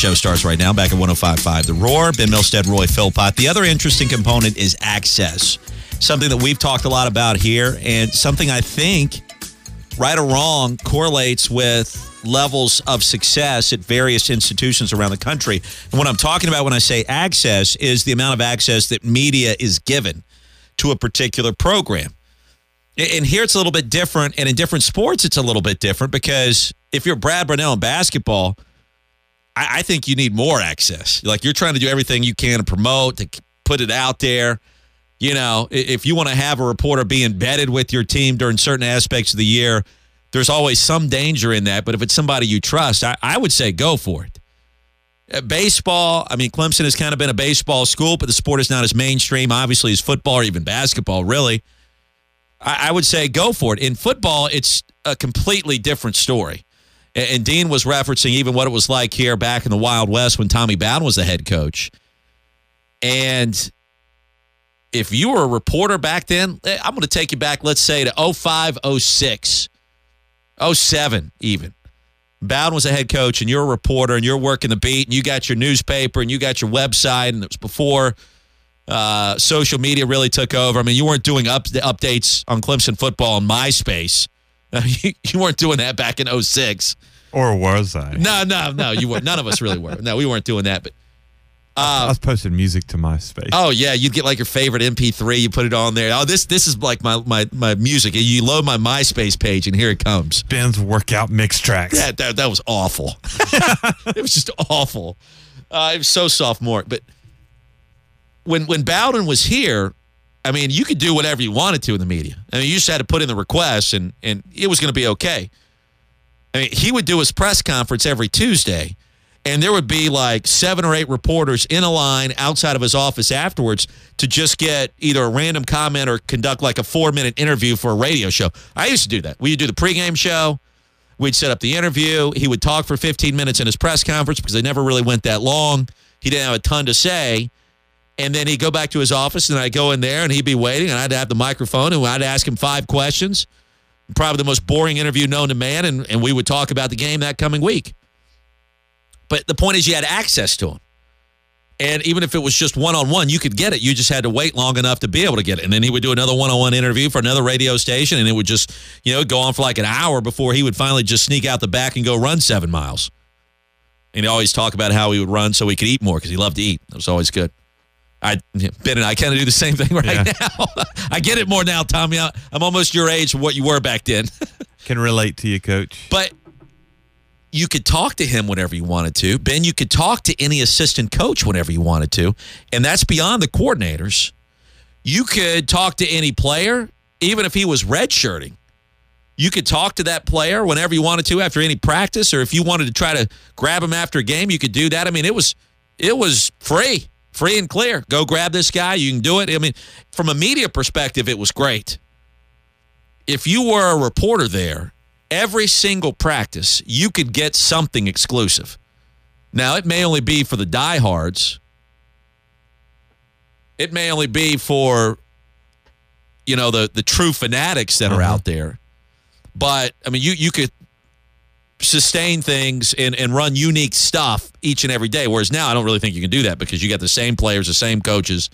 Show starts right now back at 1055 The Roar. Ben Milstead, Roy Philpott. The other interesting component is access, something that we've talked a lot about here, and something I think, right or wrong, correlates with levels of success at various institutions around the country. And what I'm talking about when I say access is the amount of access that media is given to a particular program. And here it's a little bit different, and in different sports, it's a little bit different because if you're Brad Brownell in basketball, I, I think you need more access. Like you're trying to do everything you can to promote, to put it out there. You know, if you want to have a reporter be embedded with your team during certain aspects of the year, there's always some danger in that. But if it's somebody you trust, I, I would say go for it. Uh, baseball, I mean, Clemson has kind of been a baseball school, but the sport is not as mainstream, obviously, as football or even basketball, really. I, I would say go for it. In football, it's a completely different story. And Dean was referencing even what it was like here back in the Wild West when Tommy Bowden was the head coach. And if you were a reporter back then, eh, I'm going to take you back, let's say, to 05, 06, 07 even. Bowden was a head coach, and you're a reporter, and you're working the beat, and you got your newspaper, and you got your website, and it was before uh, social media really took over. I mean, you weren't doing up, updates on Clemson football on MySpace. you, you weren't doing that back in 06. Or was I? No, no, no. You were. None of us really were. No, we weren't doing that. But uh, I was posting music to MySpace. Oh yeah, you'd get like your favorite MP3. You put it on there. Oh, this this is like my my my music. You load my MySpace page, and here it comes. Ben's workout mix tracks. Yeah, that that was awful. it was just awful. Uh, it was so sophomore. But when when Bowden was here, I mean, you could do whatever you wanted to in the media. I mean, you just had to put in the request, and and it was going to be okay. I mean, he would do his press conference every Tuesday, and there would be like seven or eight reporters in a line outside of his office afterwards to just get either a random comment or conduct like a four minute interview for a radio show. I used to do that. We would do the pregame show. We'd set up the interview. He would talk for 15 minutes in his press conference because they never really went that long. He didn't have a ton to say. And then he'd go back to his office, and I'd go in there, and he'd be waiting, and I'd have the microphone, and I'd ask him five questions probably the most boring interview known to man, and, and we would talk about the game that coming week. But the point is, you had access to him. And even if it was just one on one, you could get it. You just had to wait long enough to be able to get it. And then he would do another one on one interview for another radio station, and it would just, you know, go on for like an hour before he would finally just sneak out the back and go run seven miles. And he always talk about how he would run so he could eat more because he loved to eat. It was always good. I Ben and I kind of do the same thing right yeah. now. I get it more now, Tommy. I'm almost your age of what you were back then. Can relate to you, Coach. But you could talk to him whenever you wanted to. Ben, you could talk to any assistant coach whenever you wanted to, and that's beyond the coordinators. You could talk to any player, even if he was redshirting. You could talk to that player whenever you wanted to after any practice, or if you wanted to try to grab him after a game, you could do that. I mean, it was it was free free and clear. Go grab this guy. You can do it. I mean, from a media perspective, it was great. If you were a reporter there, every single practice, you could get something exclusive. Now, it may only be for the diehards. It may only be for, you know, the the true fanatics that are uh-huh. out there. But I mean, you you could sustain things and, and run unique stuff each and every day. Whereas now I don't really think you can do that because you got the same players, the same coaches,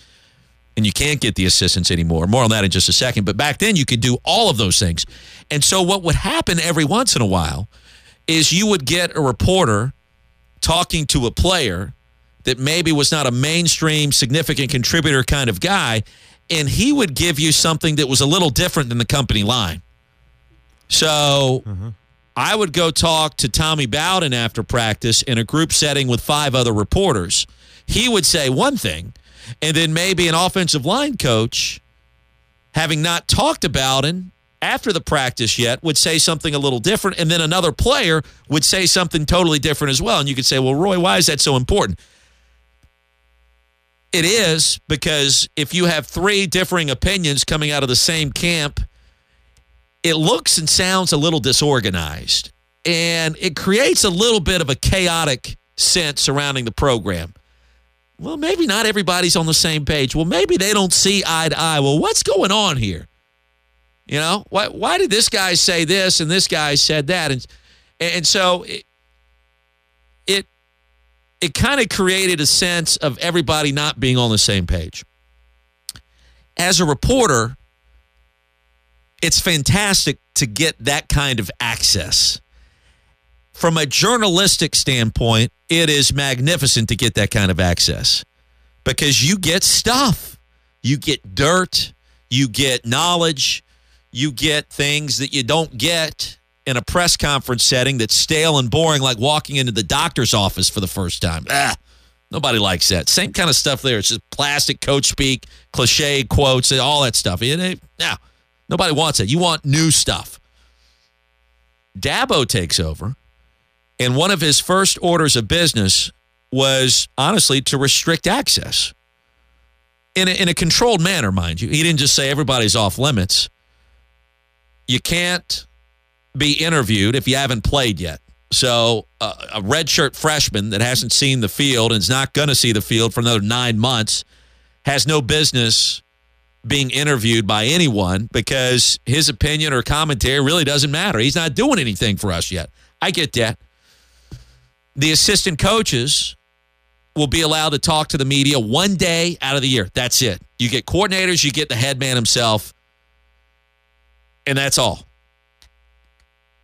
and you can't get the assistants anymore. More on that in just a second. But back then you could do all of those things. And so what would happen every once in a while is you would get a reporter talking to a player that maybe was not a mainstream significant contributor kind of guy and he would give you something that was a little different than the company line. So uh-huh. I would go talk to Tommy Bowden after practice in a group setting with five other reporters. He would say one thing, and then maybe an offensive line coach, having not talked to Bowden after the practice yet, would say something a little different, and then another player would say something totally different as well. And you could say, well, Roy, why is that so important? It is because if you have three differing opinions coming out of the same camp – it looks and sounds a little disorganized and it creates a little bit of a chaotic sense surrounding the program. Well, maybe not everybody's on the same page. Well, maybe they don't see eye to eye. Well, what's going on here? You know, why why did this guy say this and this guy said that? And and so it, it it kind of created a sense of everybody not being on the same page. As a reporter, it's fantastic to get that kind of access. From a journalistic standpoint, it is magnificent to get that kind of access because you get stuff, you get dirt, you get knowledge, you get things that you don't get in a press conference setting that's stale and boring, like walking into the doctor's office for the first time. Ah, nobody likes that. Same kind of stuff there. It's just plastic coach speak, cliche quotes, and all that stuff. It, now, nobody wants it. You want new stuff. Dabo takes over, and one of his first orders of business was honestly to restrict access in a, in a controlled manner, mind you. He didn't just say everybody's off limits. You can't be interviewed if you haven't played yet. So uh, a redshirt freshman that hasn't seen the field and is not going to see the field for another nine months has no business being interviewed by anyone because his opinion or commentary really doesn't matter. He's not doing anything for us yet. I get that. The assistant coaches will be allowed to talk to the media one day out of the year. That's it. You get coordinators, you get the head man himself, and that's all.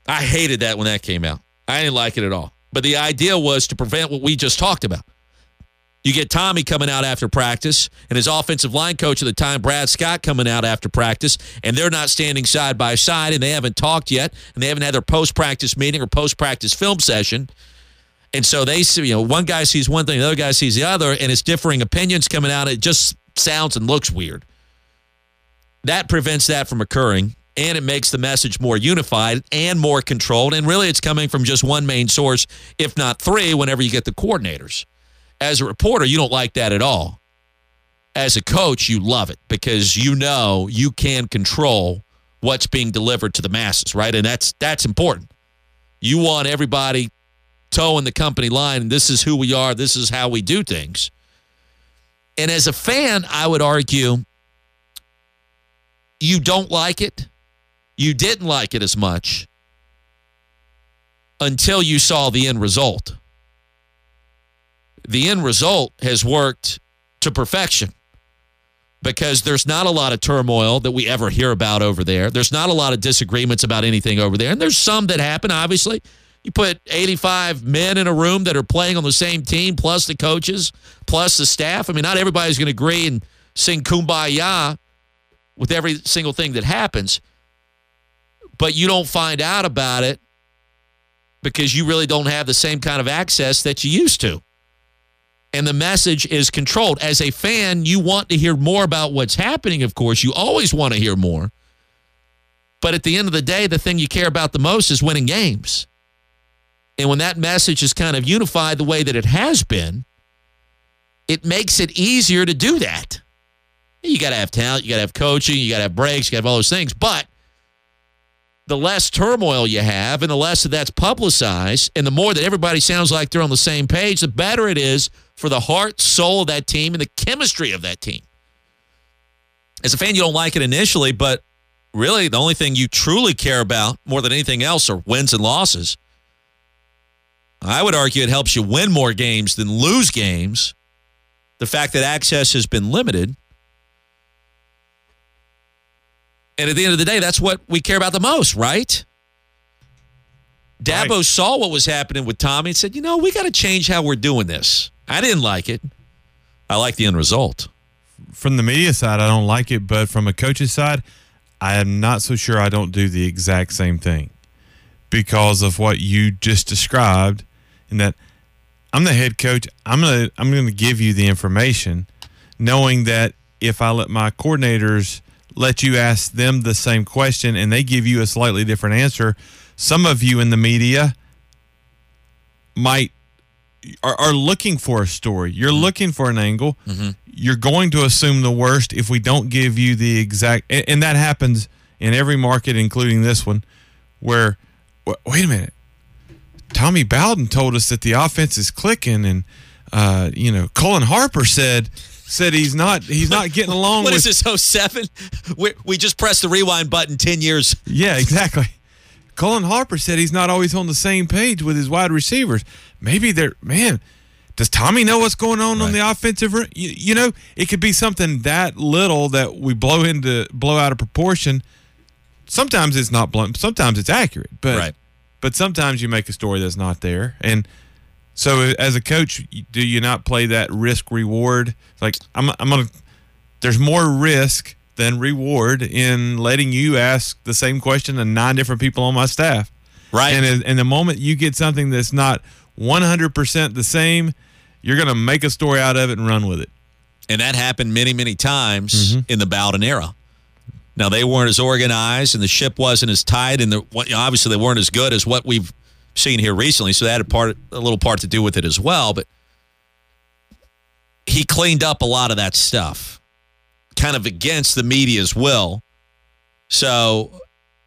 I hated that when that came out. I didn't like it at all. But the idea was to prevent what we just talked about. You get Tommy coming out after practice and his offensive line coach at the time, Brad Scott, coming out after practice, and they're not standing side by side and they haven't talked yet and they haven't had their post practice meeting or post practice film session. And so they see, you know, one guy sees one thing, the other guy sees the other, and it's differing opinions coming out. It just sounds and looks weird. That prevents that from occurring and it makes the message more unified and more controlled. And really, it's coming from just one main source, if not three, whenever you get the coordinators. As a reporter, you don't like that at all. As a coach, you love it because you know you can control what's being delivered to the masses, right? And that's that's important. You want everybody toeing the company line, this is who we are, this is how we do things. And as a fan, I would argue you don't like it you didn't like it as much until you saw the end result. The end result has worked to perfection because there's not a lot of turmoil that we ever hear about over there. There's not a lot of disagreements about anything over there. And there's some that happen, obviously. You put 85 men in a room that are playing on the same team, plus the coaches, plus the staff. I mean, not everybody's going to agree and sing kumbaya with every single thing that happens but you don't find out about it because you really don't have the same kind of access that you used to. And the message is controlled. As a fan, you want to hear more about what's happening, of course. You always want to hear more. But at the end of the day, the thing you care about the most is winning games. And when that message is kind of unified the way that it has been, it makes it easier to do that. You got to have talent, you got to have coaching, you got to have breaks, you got to have all those things. But the less turmoil you have and the less that that's publicized and the more that everybody sounds like they're on the same page, the better it is for the heart, soul of that team and the chemistry of that team. As a fan, you don't like it initially, but really the only thing you truly care about more than anything else are wins and losses. I would argue it helps you win more games than lose games. The fact that access has been limited And at the end of the day, that's what we care about the most, right? Dabo right. saw what was happening with Tommy and said, you know, we got to change how we're doing this. I didn't like it. I like the end result. From the media side, I don't like it, but from a coach's side, I am not so sure I don't do the exact same thing because of what you just described in that I'm the head coach. I'm to I'm going to give you the information knowing that if I let my coordinators let you ask them the same question and they give you a slightly different answer. Some of you in the media might are, are looking for a story. You're mm-hmm. looking for an angle. Mm-hmm. You're going to assume the worst if we don't give you the exact and, and that happens in every market including this one where wait a minute. Tommy Bowden told us that the offense is clicking and uh, you know, Cullen Harper said said he's not he's not getting along. what with, is this? 07? We, we just pressed the rewind button ten years. Yeah, exactly. Cullen Harper said he's not always on the same page with his wide receivers. Maybe they're man. does Tommy know what's going on on the offensive? You, you know, it could be something that little that we blow into blow out of proportion. Sometimes it's not blunt. Sometimes it's accurate, but Right. but sometimes you make a story that's not there. And so, as a coach, do you not play that risk reward? Like I'm, I'm gonna. There's more risk than reward in letting you ask the same question to nine different people on my staff. Right. And and the moment you get something that's not 100% the same, you're going to make a story out of it and run with it. And that happened many, many times mm-hmm. in the Bowden era. Now they weren't as organized, and the ship wasn't as tight, and the, what- you know, obviously they weren't as good as what we've seen here recently. So that had a part, a little part to do with it as well. But he cleaned up a lot of that stuff, kind of against the media's will. So,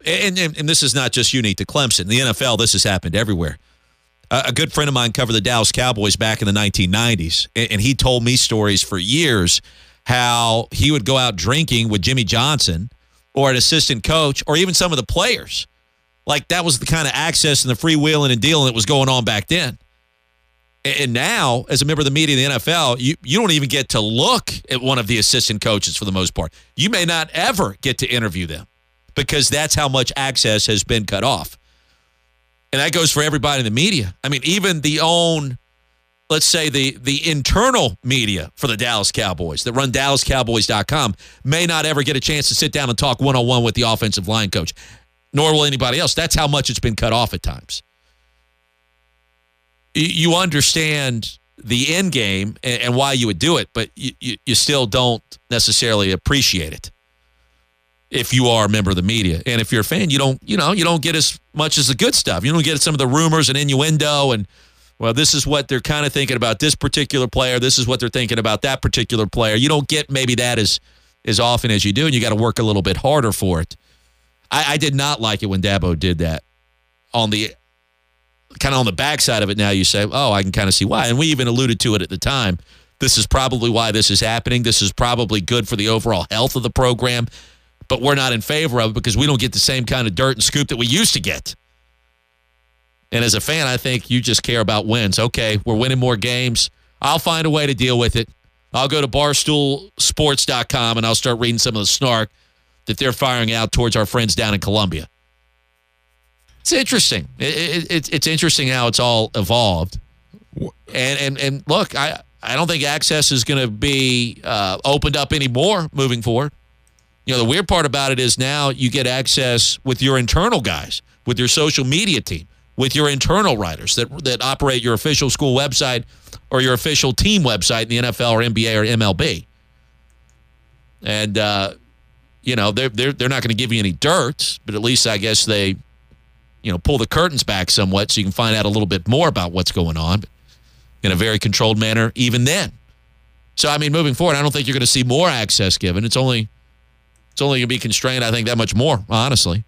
and, and, and this is not just unique to Clemson. The NFL, this has happened everywhere. A, a good friend of mine covered the Dallas Cowboys back in the 1990s, and, and he told me stories for years how he would go out drinking with Jimmy Johnson or an assistant coach or even some of the players. Like that was the kind of access and the freewheeling and dealing that was going on back then. And now, as a member of the media in the NFL, you, you don't even get to look at one of the assistant coaches for the most part. You may not ever get to interview them because that's how much access has been cut off. And that goes for everybody in the media. I mean, even the own, let's say the the internal media for the Dallas Cowboys that run DallasCowboys.com may not ever get a chance to sit down and talk one on one with the offensive line coach, nor will anybody else. That's how much it's been cut off at times. You understand the end game and, and why you would do it, but you, you, you still don't necessarily appreciate it if you are a member of the media. And if you're a fan, you don't, you know, you don't get as much as the good stuff. You don't get some of the rumors and innuendo and well, this is what they're kind of thinking about this particular player. This is what they're thinking about that particular player. You don't get maybe that as as often as you do, and you got to work a little bit harder for it. I, I did not like it when Dabo did that on the kind of on the backside of it. Now you say, oh, I can kind of see why, and we even alluded to it at the time. This is probably why this is happening. This is probably good for the overall health of the program, but we're not in favor of it because we don't get the same kind of dirt and scoop that we used to get. And as a fan, I think you just care about wins. Okay, we're winning more games. I'll find a way to deal with it. I'll go to barstoolsports.com and I'll start reading some of the snark that they're firing out towards our friends down in Columbia. It's interesting. It, it, it, it's interesting how it's all evolved. And and and look, I I don't think access is going to be uh, opened up anymore moving forward. You know, the weird part about it is now you get access with your internal guys, with your social media team, with your internal writers that that operate your official school website or your official team website in the NFL or NBA or MLB. And uh, you know, they're they're they're not going to give you any dirt, but at least I guess they, you know, pull the curtains back somewhat so you can find out a little bit more about what's going on in a very controlled manner even then. So I mean, moving forward, I don't think you're going to see more access given. It's only it's only going to be constrained, I think, that much more. Honestly,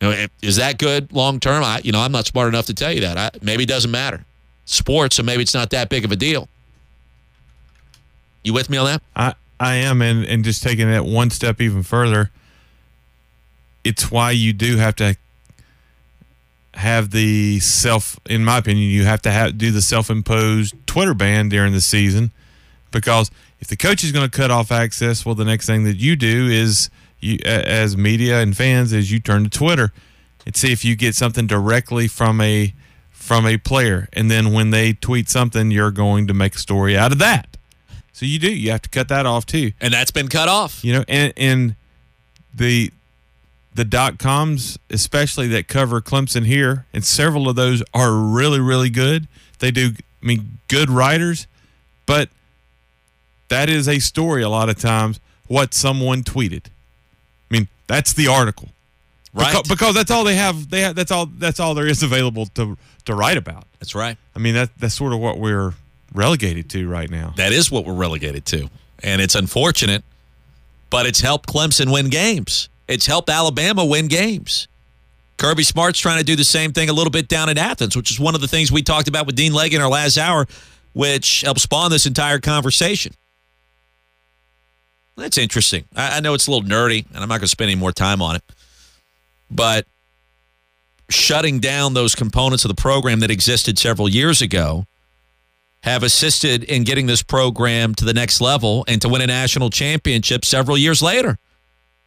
you know, is that good long term? I, you know, I'm not smart enough to tell you that. I, maybe it doesn't matter. Sports, so maybe it's not that big of a deal. You with me on that? I, I am, and, and just taking that one step even further, it's why you do have to have the self, in my opinion, you have to have, do the self imposed Twitter ban during the season because if the coach is going to cut off access, well, the next thing that you do is you, as media and fans, is you turn to Twitter and see if you get something directly from a from a player, and then when they tweet something, you're going to make a story out of that. So you do. You have to cut that off too. And that's been cut off. You know, and and the the dot coms, especially that cover Clemson here, and several of those are really really good. They do. I mean, good writers, but that is a story a lot of times. What someone tweeted. I mean, that's the article. Right. Because, because that's all they have. They have, that's all. That's all there is available to to write about. That's right. I mean, that that's sort of what we're relegated to right now. That is what we're relegated to. And it's unfortunate, but it's helped Clemson win games. It's helped Alabama win games. Kirby Smart's trying to do the same thing a little bit down in Athens, which is one of the things we talked about with Dean Legge in our last hour, which helped spawn this entire conversation. That's interesting. I, I know it's a little nerdy, and I'm not going to spend any more time on it. But shutting down those components of the program that existed several years ago have assisted in getting this program to the next level and to win a national championship several years later.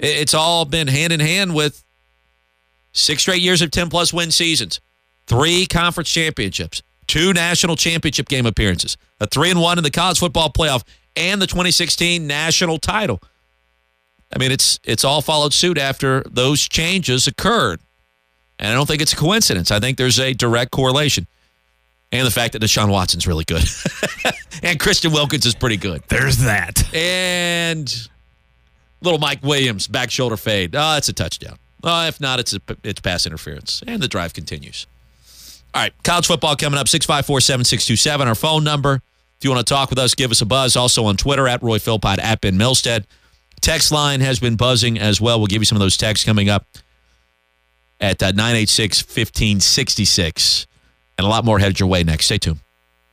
It's all been hand in hand with six straight years of 10 plus win seasons, three conference championships, two national championship game appearances, a three and one in the college football playoff, and the 2016 national title. I mean, it's it's all followed suit after those changes occurred. And I don't think it's a coincidence. I think there's a direct correlation. And the fact that Deshaun Watson's really good. and Christian Wilkins is pretty good. There's that. And little Mike Williams, back shoulder fade. Oh, it's a touchdown. Uh, if not, it's a, it's pass interference. And the drive continues. All right, college football coming up, 654 7627. Our phone number. If you want to talk with us, give us a buzz. Also on Twitter, at Roy Philpott, at Ben Milstead. Text line has been buzzing as well. We'll give you some of those texts coming up at uh, 986 1566. And a lot more headed your way next. Stay tuned.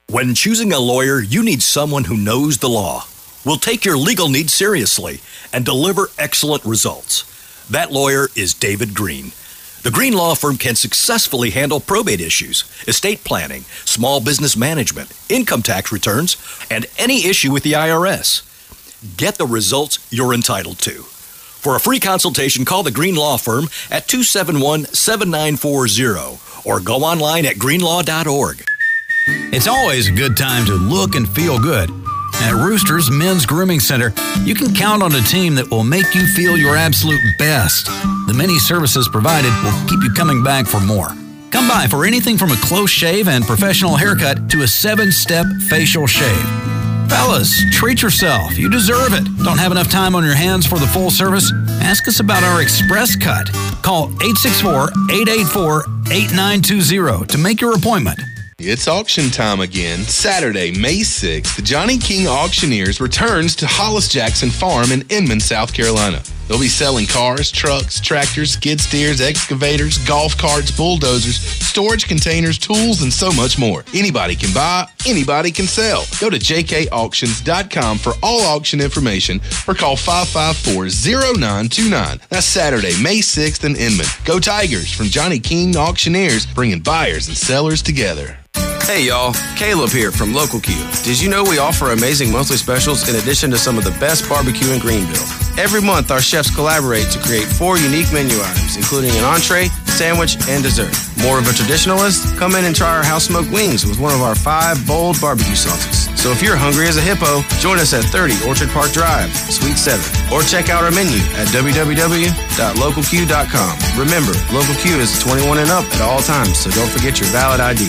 When choosing a lawyer, you need someone who knows the law, will take your legal needs seriously, and deliver excellent results. That lawyer is David Green. The Green Law Firm can successfully handle probate issues, estate planning, small business management, income tax returns, and any issue with the IRS. Get the results you're entitled to. For a free consultation, call the Green Law Firm at 271 7940 or go online at greenlaw.org. It's always a good time to look and feel good. At Roosters Men's Grooming Center, you can count on a team that will make you feel your absolute best. The many services provided will keep you coming back for more. Come by for anything from a close shave and professional haircut to a seven step facial shave. Fellas, treat yourself. You deserve it. Don't have enough time on your hands for the full service? Ask us about our express cut. Call 864 884 8920 to make your appointment. It's auction time again. Saturday, May 6th, the Johnny King Auctioneers returns to Hollis Jackson Farm in Inman, South Carolina. They'll be selling cars, trucks, tractors, skid steers, excavators, golf carts, bulldozers, storage containers, tools, and so much more. Anybody can buy, anybody can sell. Go to jkauctions.com for all auction information or call 554-0929. That's Saturday, May 6th in Inman. Go Tigers from Johnny King Auctioneers, bringing buyers and sellers together. Hey y'all, Caleb here from Local Q. Did you know we offer amazing monthly specials in addition to some of the best barbecue in Greenville? Every month, our chefs collaborate to create four unique menu items, including an entree, sandwich, and dessert. More of a traditionalist? Come in and try our house smoked wings with one of our five bold barbecue sauces. So if you're hungry as a hippo, join us at 30 Orchard Park Drive, Suite 7, or check out our menu at www.localq.com. Remember, Local Q is 21 and up at all times, so don't forget your valid ID.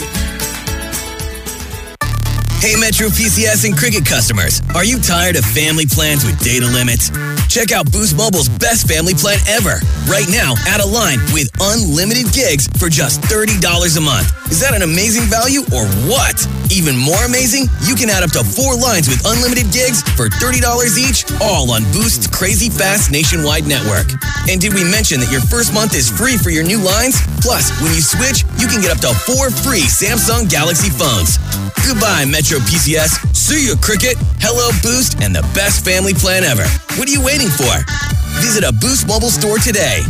Hey Metro PCS and Cricket customers, are you tired of family plans with data limits? Check out Boost Mobile's best family plan ever. Right now, add a line with unlimited gigs for just $30 a month. Is that an amazing value or what? Even more amazing, you can add up to four lines with unlimited gigs for $30 each, all on Boost's crazy fast nationwide network. And did we mention that your first month is free for your new lines? Plus, when you switch, you can get up to four free Samsung Galaxy phones. Goodbye, Metro PCS. See you, Cricket. Hello, Boost, and the best family plan ever. What are you waiting for? Visit a Boost mobile store today.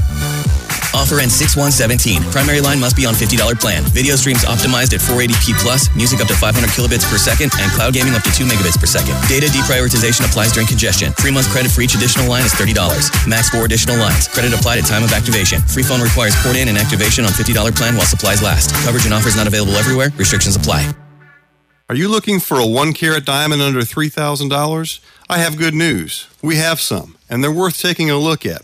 Offer ends 6117. Primary line must be on $50 plan. Video streams optimized at 480p plus, music up to 500 kilobits per second, and cloud gaming up to 2 megabits per second. Data deprioritization applies during congestion. Three month credit for each additional line is $30. Max four additional lines. Credit applied at time of activation. Free phone requires port in and activation on $50 plan while supplies last. Coverage and offers not available everywhere. Restrictions apply. Are you looking for a one carat diamond under $3,000? I have good news. We have some, and they're worth taking a look at.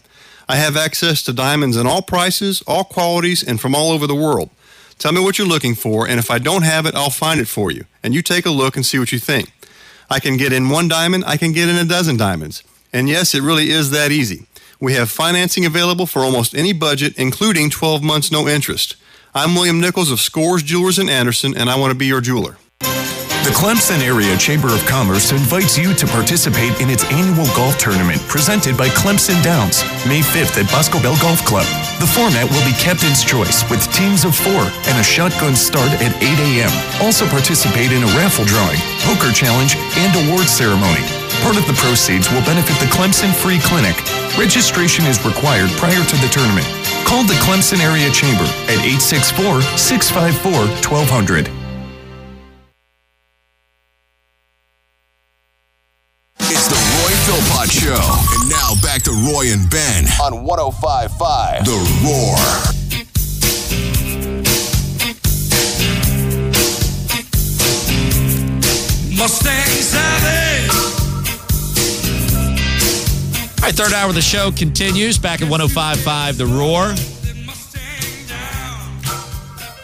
I have access to diamonds in all prices, all qualities, and from all over the world. Tell me what you're looking for, and if I don't have it, I'll find it for you. And you take a look and see what you think. I can get in one diamond, I can get in a dozen diamonds. And yes, it really is that easy. We have financing available for almost any budget, including 12 months no interest. I'm William Nichols of Scores Jewelers in Anderson, and I want to be your jeweler. The Clemson Area Chamber of Commerce invites you to participate in its annual golf tournament presented by Clemson Downs, May 5th at Boscobel Golf Club. The format will be captain's choice with teams of four and a shotgun start at 8 a.m. Also participate in a raffle drawing, poker challenge, and award ceremony. Part of the proceeds will benefit the Clemson Free Clinic. Registration is required prior to the tournament. Call the Clemson Area Chamber at 864 654 1200. It's the Roy Philpott Show. And now back to Roy and Ben on 1055 The Roar. Mustang Sally. All right, third hour of the show continues back at 1055 The Roar.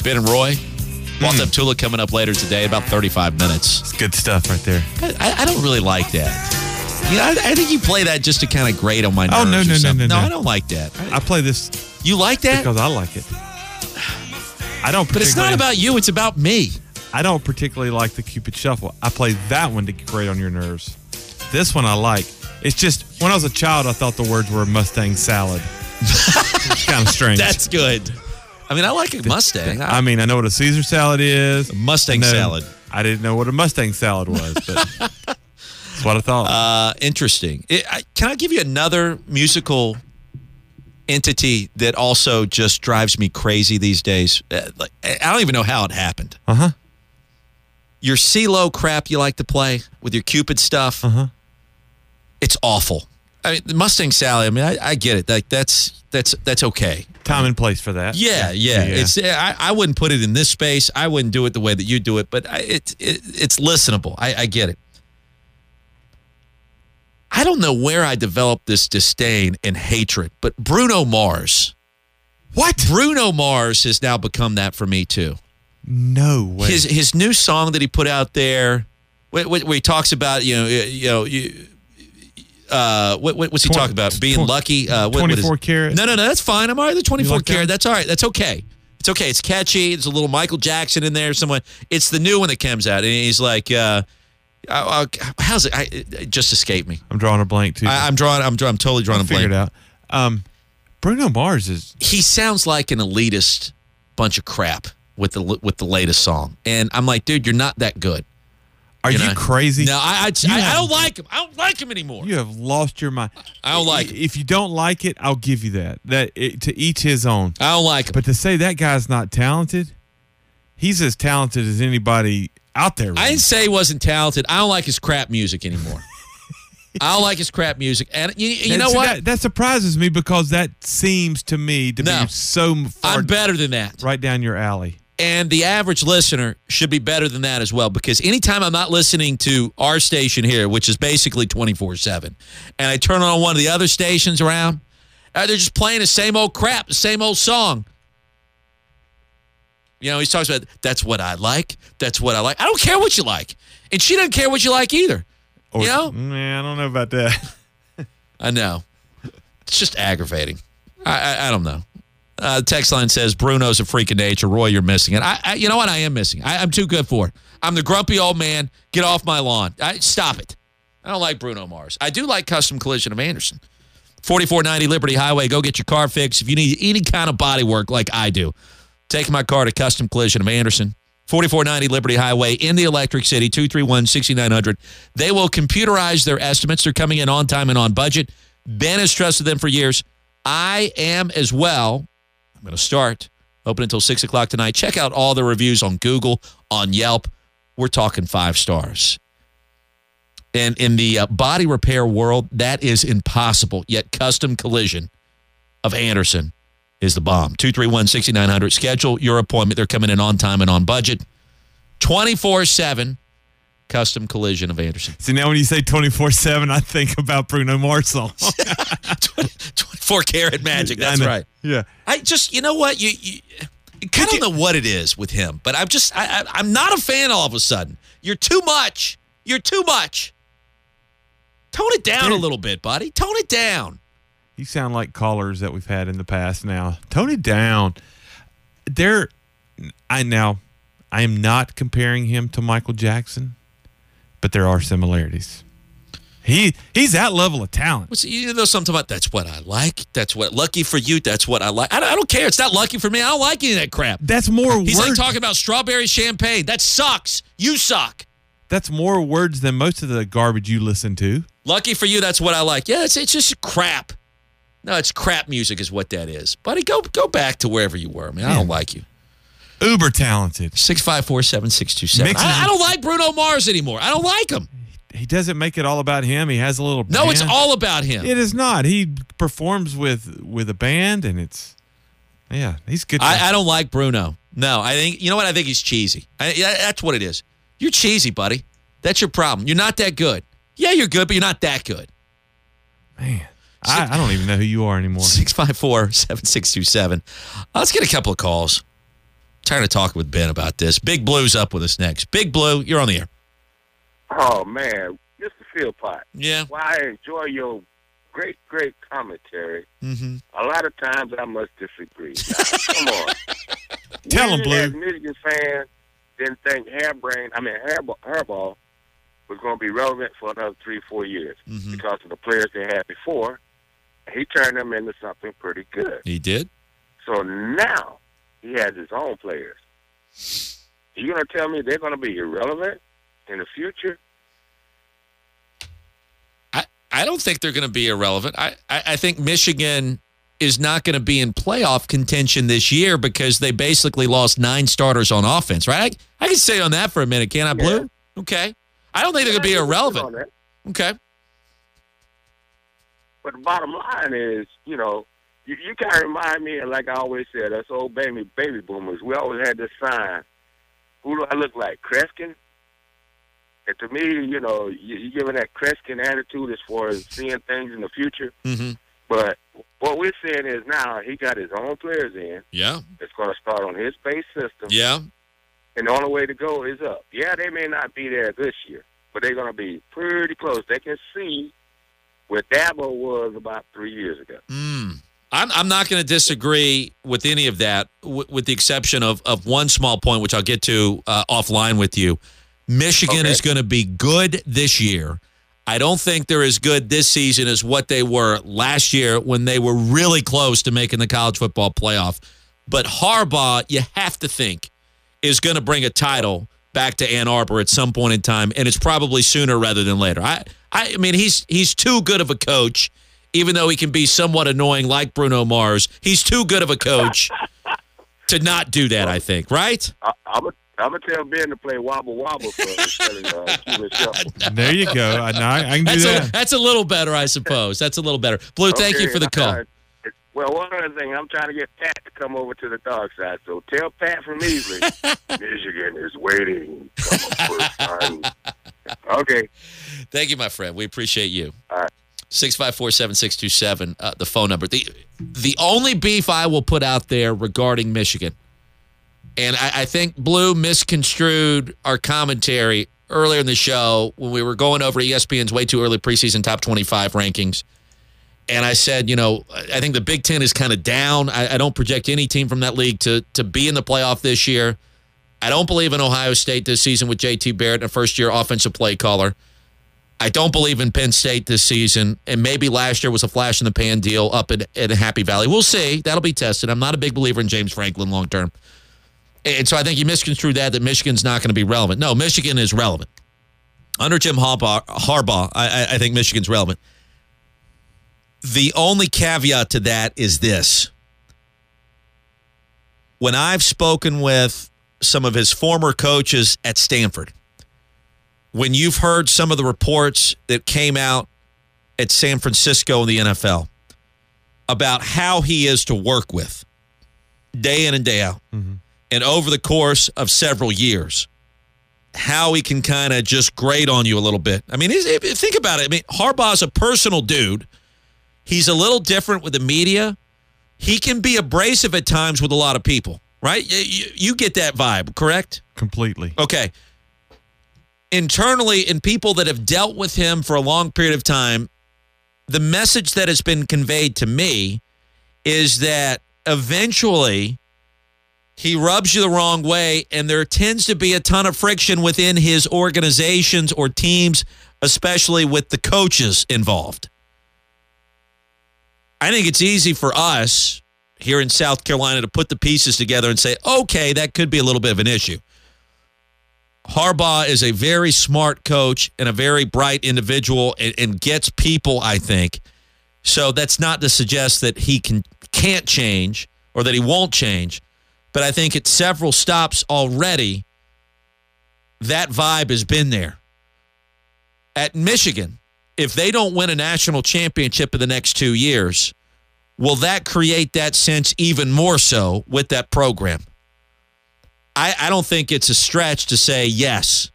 Ben and Roy. Walked up hmm. Tula coming up later today, about 35 minutes. It's good stuff right there. I, I don't really like that. You know, I, I think you play that just to kind of grate on my nerves. Oh, no, no, no, no, no. I don't like that. I play this You like that? because I like it. I don't. But it's not about you, it's about me. I don't particularly like the Cupid Shuffle. I play that one to grate on your nerves. This one I like. It's just when I was a child, I thought the words were Mustang salad. it's kind of strange. That's good. I mean, I like a Mustang. I mean, I know what a Caesar salad is. Mustang salad. I didn't know what a Mustang salad was, but that's what I thought. Uh, interesting. It, I, can I give you another musical entity that also just drives me crazy these days? Uh, like, I don't even know how it happened. Uh huh. Your CeeLo crap you like to play with your Cupid stuff. Uh huh. It's awful. I mean, the Mustang Sally. I mean, I, I get it. Like that's that's that's okay. Time and place for that. Yeah, yeah. It's I, I wouldn't put it in this space. I wouldn't do it the way that you do it, but I, it, it it's listenable. I, I get it. I don't know where I developed this disdain and hatred, but Bruno Mars. What? Bruno Mars has now become that for me too. no way. His his new song that he put out there, where, where he talks about you know you know you. Uh, what, what, what's he Twen- talking about? Being twen- lucky. Uh, what, what is 24 it? karat? No, no, no. That's fine. I'm all right. The 24 like that? That's all right. That's okay. It's okay. It's catchy. There's a little Michael Jackson in there. Someone. It's the new one that comes out, and he's like, uh, uh, uh, "How's it?" I, it just escaped me. I'm drawing a blank too. I, I'm drawing. I'm drawing. I'm totally drawing I'll a blank. figure it out. Um, Bruno Mars is He sounds like an elitist bunch of crap with the with the latest song, and I'm like, dude, you're not that good. Are you, know? crazy? No, I I, I, I don't like him. I don't like him anymore. You have lost your mind. I don't like it. If you don't like it, I'll give you that. That it, to each his own. I don't like him. But to say that guy's not talented, he's as talented as anybody out there. I didn't say he wasn't talented. I don't like his crap music anymore. I don't like his crap music, and you, you know what? That, that surprises me because that seems to me to No. be so far I'm better than that. right down your alley. And the average listener should be better than that as well because anytime I'm not listening to our station here, which is basically 24 7, and I turn on one of the other stations around, uh, they're just playing the same old crap, the same old song. You know, he talks about that's what I like. That's what I like. I don't care what you like. And she doesn't care what you like either. Or, You know? Man, I don't know about that. I know. It's just aggravating. I, I, I don't know. Uh, text line says Bruno's a freak of nature. Roy, you're missing it. I, I you know what? I am missing. I, I'm too good for it. I'm the grumpy old man. Get off my lawn. I, stop it. I don't like Bruno Mars. I do like Custom Collision of Anderson. 4490 Liberty Highway. Go get your car fixed. If you need any kind of body work like I do, take my car to Custom Collision of Anderson. 4490 Liberty Highway in the Electric City, 231 6900. They will computerize their estimates. They're coming in on time and on budget. Ben has trusted them for years. I am as well. I'm going to start. Open until 6 o'clock tonight. Check out all the reviews on Google, on Yelp. We're talking five stars. And in the uh, body repair world, that is impossible. Yet, Custom Collision of Anderson is the bomb. 231 6900. Schedule your appointment. They're coming in on time and on budget. 24 7. Custom Collision of Anderson. See, now when you say 24 7, I think about Bruno Mars song. 24 karat magic. That's right. Yeah. I just, you know what? You, you I don't know what it is with him, but I'm just, I, I, I'm not a fan all of a sudden. You're too much. You're too much. Tone it down a little bit, buddy. Tone it down. You sound like callers that we've had in the past now. Tone it down. There, I now, I am not comparing him to Michael Jackson, but there are similarities. He he's that level of talent. You know something about that's what I like. That's what lucky for you. That's what I like. I don't, I don't care. It's not lucky for me. I don't like any of that crap. That's more He's words. like talking about strawberry champagne. That sucks. You suck. That's more words than most of the garbage you listen to. Lucky for you, that's what I like. Yeah, it's, it's just crap. No, it's crap music is what that is. Buddy, go go back to wherever you were, man. I don't like you. Uber talented. Six five four seven six two seven. Mixes- I, I don't like Bruno Mars anymore. I don't like him. He he doesn't make it all about him. He has a little. No, it's all about him. It is not. He performs with with a band, and it's yeah, he's good. I, I don't like Bruno. No, I think you know what? I think he's cheesy. I, that's what it is. You're cheesy, buddy. That's your problem. You're not that good. Yeah, you're good, but you're not that good. Man, I, I don't even know who you are anymore. 654 7627. Let's get a couple of calls. Trying to talk with Ben about this. Big Blue's up with us next. Big Blue, you're on the air. Oh man, Mr. Philpott. Yeah. Well, I enjoy your great, great commentary. Mm-hmm. A lot of times I must disagree. Now, come on. Tell him, Blue. As Michigan fans didn't think Hairbrain, I mean Hairball, Hairball was going to be relevant for another three, four years Mm-hmm. because of the players they had before. He turned them into something pretty good. He did. So now he has his own players. You going to tell me they're going to be irrelevant in the future? I, I don't think they're going to be irrelevant. I, I, I think Michigan is not going to be in playoff contention this year because they basically lost nine starters on offense, right? I, I can stay on that for a minute, can I, Blue? Okay. I don't think they're going to be irrelevant. Okay. But the bottom line is, you know, you, you kind of remind me, of, like I always said, us old baby baby boomers. We always had this sign. Who do I look like, Kreskin? And to me, you know, you, you giving that Kreskin attitude as far as seeing things in the future. Mm-hmm. But what we're saying is now he got his own players in. Yeah. It's going to start on his base system. Yeah. And the only way to go is up. Yeah, they may not be there this year, but they're going to be pretty close. They can see where Dabo was about three years ago. Mm. I'm, I'm not going to disagree with any of that, w- with the exception of, of one small point, which I'll get to uh, offline with you. Michigan Okay. is going to be good this year. I don't think they're as good this season as what they were last year when they were really close to making the college football playoff. But Harbaugh, you have to think, is going to bring a title back to Ann Arbor at some point in time, and it's probably sooner rather than later. I, I mean, he's he's too good of a coach, even though he can be somewhat annoying, like Bruno Mars. He's too good of a coach to not do that. I think, right? I, I'm gonna tell Ben to play wobble wobble for us uh, There you go. I, I, I can do That's a, that. that's a little better, I suppose. That's a little better. Blue, thank you for the call. uh, well, one other thing, I'm trying to get Pat to come over to the dark side. So tell Pat from Easley, Michigan is waiting. Come on, first time. Okay. Thank you, my friend. We appreciate you. All right. 654 7627, uh, the phone number. The, the only beef I will put out there regarding Michigan, and I, I think Blue misconstrued our commentary earlier in the show when we were going over ESPN's way too early preseason top 25 rankings. And I said, you know, I think the Big Ten is kind of down. I, I don't project any team from that league to, to be in the playoff this year. I don't believe in Ohio State this season with JT Barrett, a first year offensive play caller. I don't believe in Penn State this season, and maybe last year was a flash in the pan deal up at, at Happy Valley. We'll see. That'll be tested. I'm not a big believer in James Franklin long term. And so I think you misconstrued that, that Michigan's not going to be relevant. No, Michigan is relevant. Under Jim Harbaugh, Harbaugh I, I- I think Michigan's relevant. The only caveat to that is this. When I've spoken with some of his former coaches at Stanford, when you've heard some of the reports that came out at San Francisco in the NFL about how he is to work with day in and day out, mm-hmm. and over the course of several years, how he can kind of just grate on you a little bit. I mean, think about it. I mean, Harbaugh's a personal dude. He's a little different with the media. He can be abrasive at times with a lot of people, right? You- you get that vibe, correct? Completely. Okay. Internally, in people that have dealt with him for a long period of time, the message that has been conveyed to me is that eventually he rubs you the wrong way, and there tends to be a ton of friction within his organizations or teams, especially with the coaches involved. I think it's easy for us here in South Carolina to put the pieces together and say, okay, that could be a little bit of an issue. Harbaugh is a very smart coach and a very bright individual and, and gets people, I think. So that's not to suggest that he can can't change or that he won't change. But I think at several stops already, that vibe has been there. At Michigan, if they don't win a national championship in the next two years, will that create that sense even more so with that program? I, I don't think it's a stretch to say yes.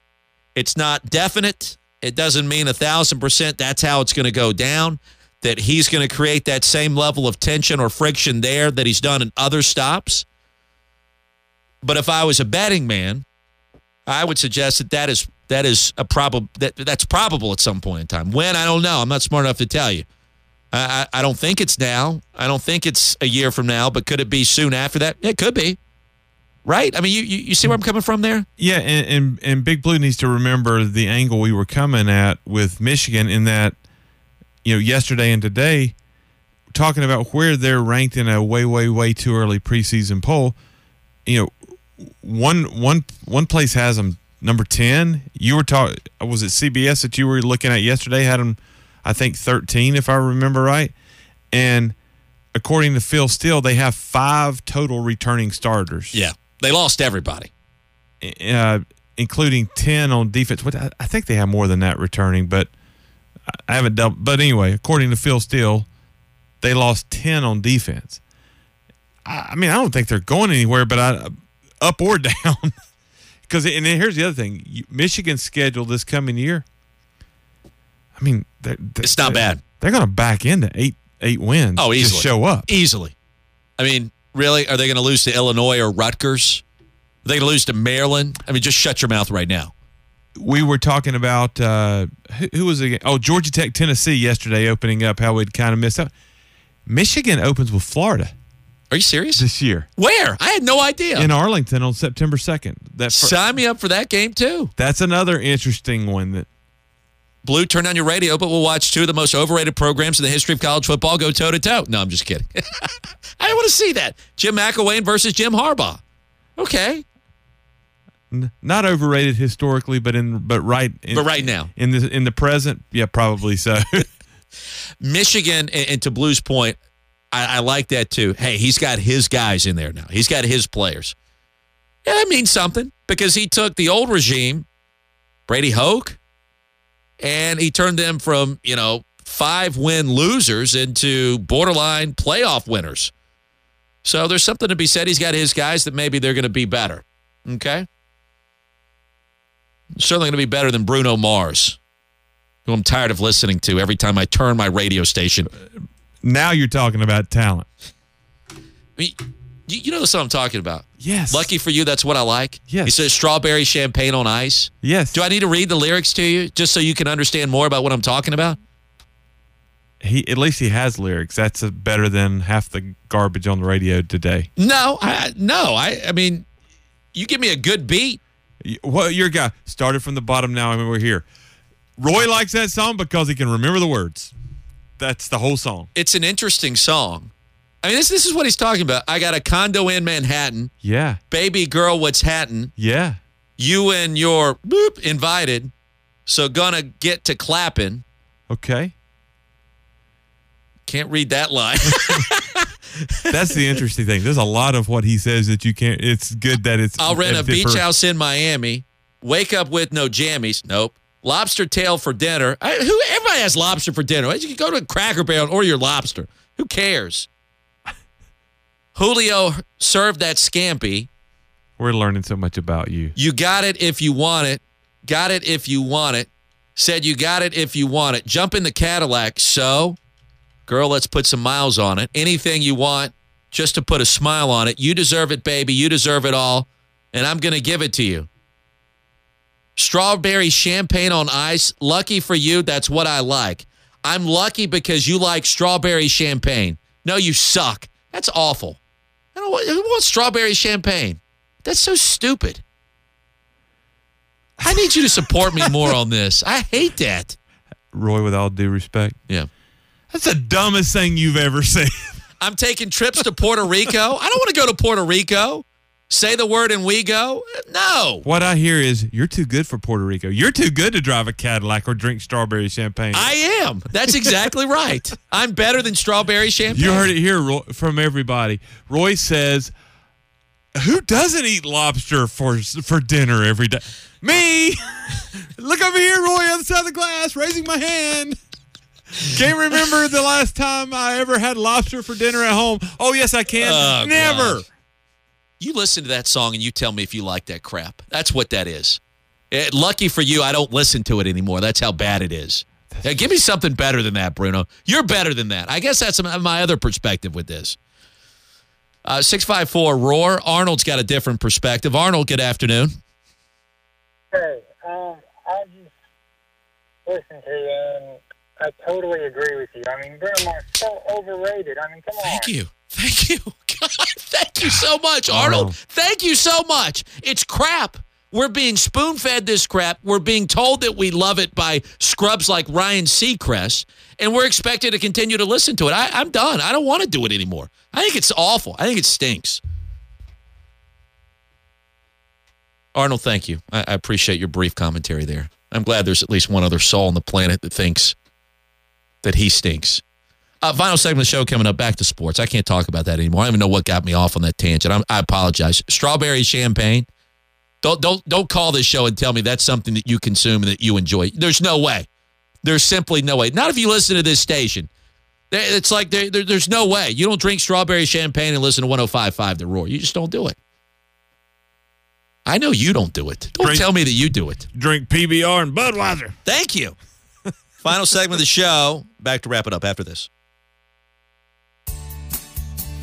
It's not definite. It doesn't mean a thousand percent that's how it's going to go down. That he's going to create that same level of tension or friction there that he's done in other stops. But if I was a betting man, I would suggest that that is that is a probable that that's probable at some point in time. When I don't know. I'm not smart enough to tell you. I, I I don't think it's now. I don't think it's a year from now. But could it be soon after that? It could be. Right? I mean, you you, you see where I'm coming from there? Yeah, and, and and Big Blue needs to remember the angle we were coming at with Michigan in that, you know, yesterday and today, talking about where they're ranked in a way, way, way too early preseason poll. You know, one one one place has them number ten. You were talking. Was it CBS that you were looking at yesterday? Had them, I think, thirteen, if I remember right. And according to Phil Steele, they have five total returning starters. Yeah, they lost everybody. uh, including 10 on defense. What I, I think they have more than that returning, but I haven't done. But anyway, according to Phil Steele, they lost 10 on defense. I, I mean, I don't think they're going anywhere, but I, up or down. Because and here's the other thing: Michigan's schedule this coming year. I mean, they're, they're- It's not bad. They're going to back into eight eight wins. Oh, to easily. show up. Easily. I mean, really? Are they going to lose to Illinois or Rutgers? Are they going to lose to Maryland? I mean, just shut your mouth right now. we were talking about uh, who, who was it? Oh, Georgia Tech, Tennessee yesterday opening up. How we'd kind of missed out. Michigan opens with Florida Are you serious? this year Where? I had no idea. in Arlington on September second. That fir- Sign me up for that game too. that's another interesting one. That Blue, turn on your radio, but we'll watch two of the most overrated programs in the history of college football go toe to toe. No, I'm just kidding. I want to see that. Jim McElwain versus Jim Harbaugh. Okay. not overrated historically, but in but right in, But right now. in the in the present, yeah, probably so. Michigan, and, and to Blue's point, I, I like that too. Hey, he's got his guys in there now. He's got his players. Yeah, that means something because he took the old regime, Brady Hoke, and he turned them from, you know, five win losers into borderline playoff winners. So there's something to be said. He's got his guys that maybe they're going to be better. Okay. Certainly going to be better than Bruno Mars, who I'm tired of listening to every time I turn my radio station. now you're talking about talent. I mean, you, you know the song I'm talking about. Yes. Lucky for you, that's what I like. Yes. He says strawberry champagne on ice. Yes. Do I need to read the lyrics to you just so you can understand more about what I'm talking about? He at least he has lyrics. That's uh better than half the garbage on the radio today. No, I no. I I mean, you give me a good beat. Well, your guy started from the bottom. Now I mean we're here. Roy likes that song because he can remember the words. That's the whole song. It's an interesting song. I mean, this this is what he's talking about. I got a condo in Manhattan. Yeah, Baby girl, what's hattin'? yeah. You and your boop invited. So gonna get to clapping. Okay, Can't read that line. that's the interesting thing. There's a lot of what he says that you can't. It's good that it's. I'll rent a beach house in Miami. Wake up with no jammies. Nope. Lobster tail for dinner. I, who everybody has lobster for dinner. You can go to Cracker Barrel or your lobster. Who cares? Julio served that scampi. We're learning so much about you. You got it if you want it. Got it if you want it. Said you got it if you want it. Jump in the Cadillac. So, girl, let's put some miles on it. Anything you want, just to put a smile on it. You deserve it, baby. You deserve it all. And I'm going to give it to you. Strawberry champagne on ice. Lucky for you, that's what I like. I'm lucky because you like strawberry champagne. No, you suck. That's awful. I don't want, who wants strawberry champagne? That's so stupid. I need you to support me more on this. I hate that. Roy, with all due respect, Yeah. that's the dumbest thing you've ever said. I'm taking trips to Puerto Rico. I don't want to go to Puerto Rico. Say the word and we go. No. what I hear is you're too good for Puerto Rico. You're too good to drive a Cadillac or drink strawberry champagne. I am. That's exactly right. I'm better than strawberry champagne. You heard it here Roy, from everybody. Roy says, Who doesn't eat lobster for for dinner every day? Me. Look over here, Roy, on the side of the glass, raising my hand. Can't remember the last time I ever had lobster for dinner at home. Oh yes, I can. Oh, Never. God. You listen to that song and you tell me if you like that crap. That's what that is. Eh, lucky for you, I don't listen to it anymore. That's how bad it is. Yeah, give me something better than that, Bruno. You're better than that. I guess that's my other perspective with this. Uh, 654 Roar. Arnold's got a different perspective. Arnold, good afternoon. Hey, um, I just listened to you and I totally agree with you. I mean, Bruno Mars so overrated. I mean, come on. Thank you. Thank you. God, thank you so much, Arnold. Thank you so much. It's crap. We're being spoon fed this crap. We're being told that we love it by scrubs like Ryan Seacrest, and we're expected to continue to listen to it. I, I'm done. I don't want to do it anymore. I think it's awful. I think it stinks. Arnold, thank you. I, I appreciate your brief commentary there. I'm glad there's at least one other soul on the planet that thinks that he stinks. Uh, final segment of the show coming up. Back to sports. I can't talk about that anymore. I don't even know what got me off on that tangent. I'm, I apologize. Strawberry champagne. Don't don't don't call this show and tell me that's something that you consume and that you enjoy. There's no way. There's simply no way. Not if you listen to this station. It's like there, there- there's no way. You don't drink strawberry champagne and listen to 105.5 The Roar. You just don't do it. I know you don't do it. Don't Drink- tell me that you do it. Drink PBR and Budweiser. Thank you. Final segment of the show. Back to wrap it up after this.